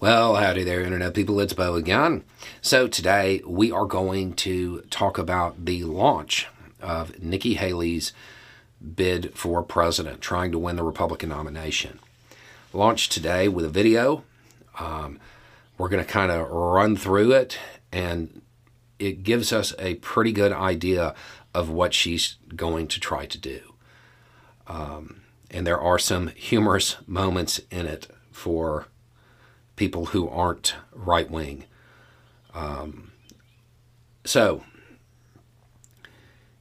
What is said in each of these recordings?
Well, howdy there, Internet people. It's Bo again. So, today we are going to talk about the launch of Nikki Haley's bid for president, trying to win the Republican nomination. Launched today with a video. Um, we're going to kind of run through it, and it gives us a pretty good idea of what she's going to try to do. Um, and there are some humorous moments in it for people who aren't right wing. Um, so,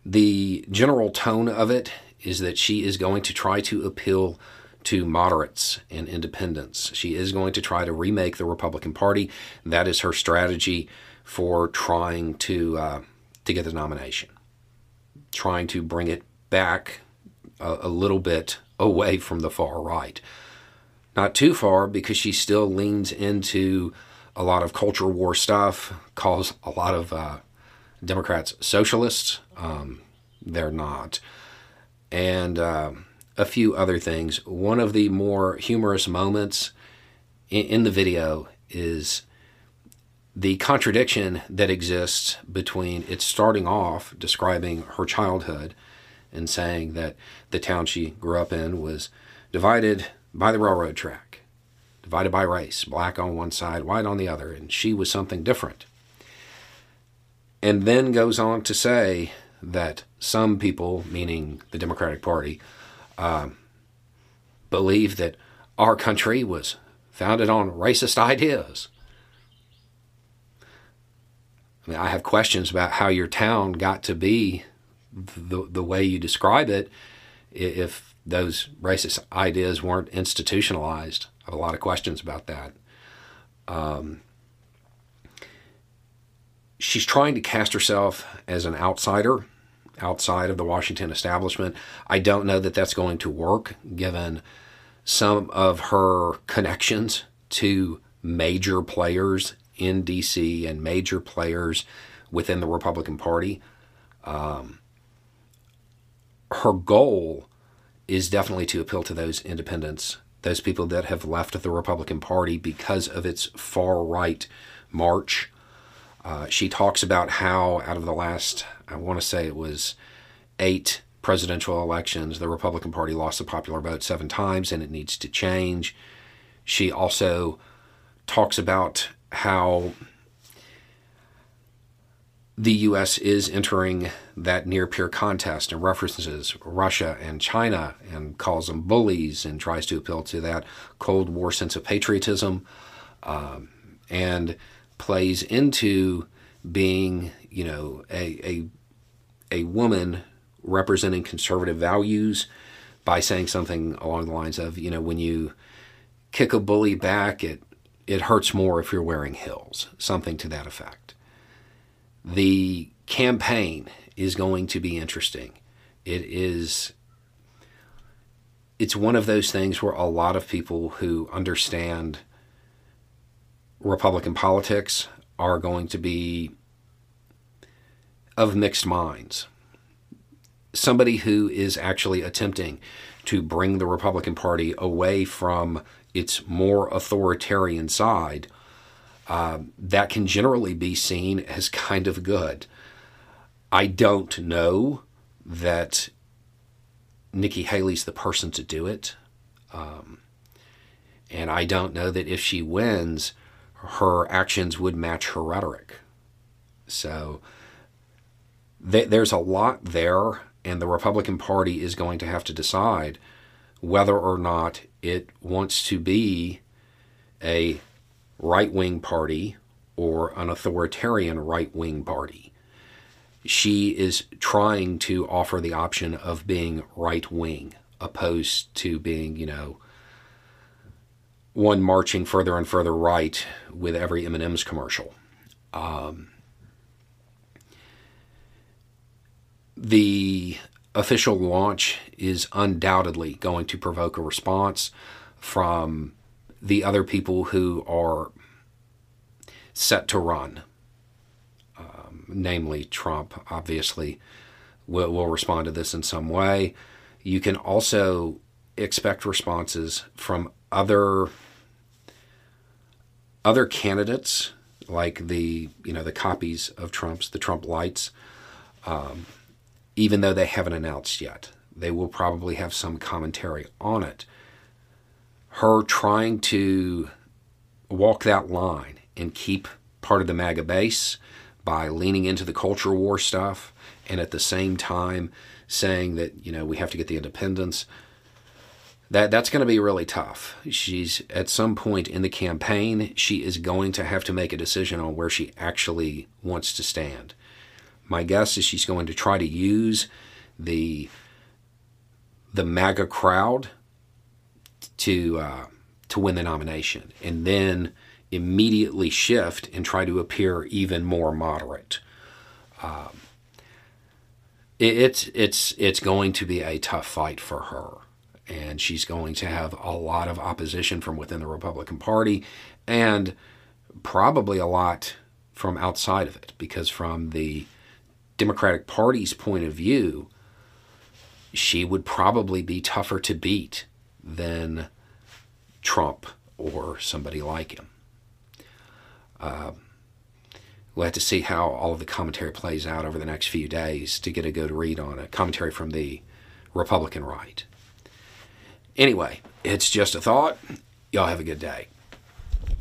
the general tone of it is that she is going to try to appeal to moderates and independents. She is going to try to remake the Republican Party. That is her strategy for trying to uh, to get the nomination, trying to bring it back a, a little bit away from the far right not too far because she still leans into a lot of culture war stuff, calls a lot of uh, Democrats socialists. Um, they're not. And uh, a few other things. One of the more humorous moments in, in the video is the contradiction that exists between it starting off describing her childhood and saying that the town she grew up in was divided by the railroad track, divided by race, black on one side, white on the other, and she was something different. And then goes on to say that some people, meaning the Democratic Party, uh, believe that our country was founded on racist ideas. I mean, I have questions about how your town got to be the, the way you describe it if those racist ideas weren't institutionalized. I have a lot of questions about that. Um, she's trying to cast herself as an outsider outside of the Washington establishment. I don't know that that's going to work given some of her connections to major players in DC and major players within the Republican Party. Um, her goal is definitely to appeal to those independents, those people that have left the Republican Party because of its far right march. Uh, she talks about how, out of the last, I want to say it was eight presidential elections, the Republican Party lost the popular vote seven times and it needs to change. She also talks about how the U.S. is entering that near peer contest and references Russia and China and calls them bullies and tries to appeal to that Cold War sense of patriotism um, and plays into being, you know, a, a, a woman representing conservative values by saying something along the lines of, you know, when you kick a bully back, it, it hurts more if you're wearing heels, something to that effect. The campaign is going to be interesting. It is it's one of those things where a lot of people who understand Republican politics are going to be of mixed minds. Somebody who is actually attempting to bring the Republican Party away from its more authoritarian side uh, that can generally be seen as kind of good. I don't know that Nikki Haley's the person to do it. Um, and I don't know that if she wins, her actions would match her rhetoric. So th- there's a lot there, and the Republican Party is going to have to decide whether or not it wants to be a right wing party or an authoritarian right wing party. She is trying to offer the option of being right wing, opposed to being, you know, one marching further and further right with every M&M's commercial. Um, the official launch is undoubtedly going to provoke a response from the other people who are set to run, um, namely Trump, obviously, will, will respond to this in some way. You can also expect responses from other other candidates, like the you know the copies of Trump's, the Trump lights, um, even though they haven't announced yet, they will probably have some commentary on it. Her trying to walk that line and keep part of the MAGA base by leaning into the culture war stuff and at the same time saying that you know we have to get the independents that that's going to be really tough. She's at some point in the campaign, she is going to have to make a decision on where she actually wants to stand. My guess is she's going to try to use the the MAGA crowd to uh, to win the nomination, and then immediately shift and try to appear even more moderate. Um, it, it's it's it's going to be a tough fight for her and she's going to have a lot of opposition from within the Republican Party and probably a lot from outside of it because from the Democratic Party's point of view she would probably be tougher to beat than Trump or somebody like him. Uh, we'll have to see how all of the commentary plays out over the next few days to get a good read on it. Commentary from the Republican right. Anyway, it's just a thought. Y'all have a good day.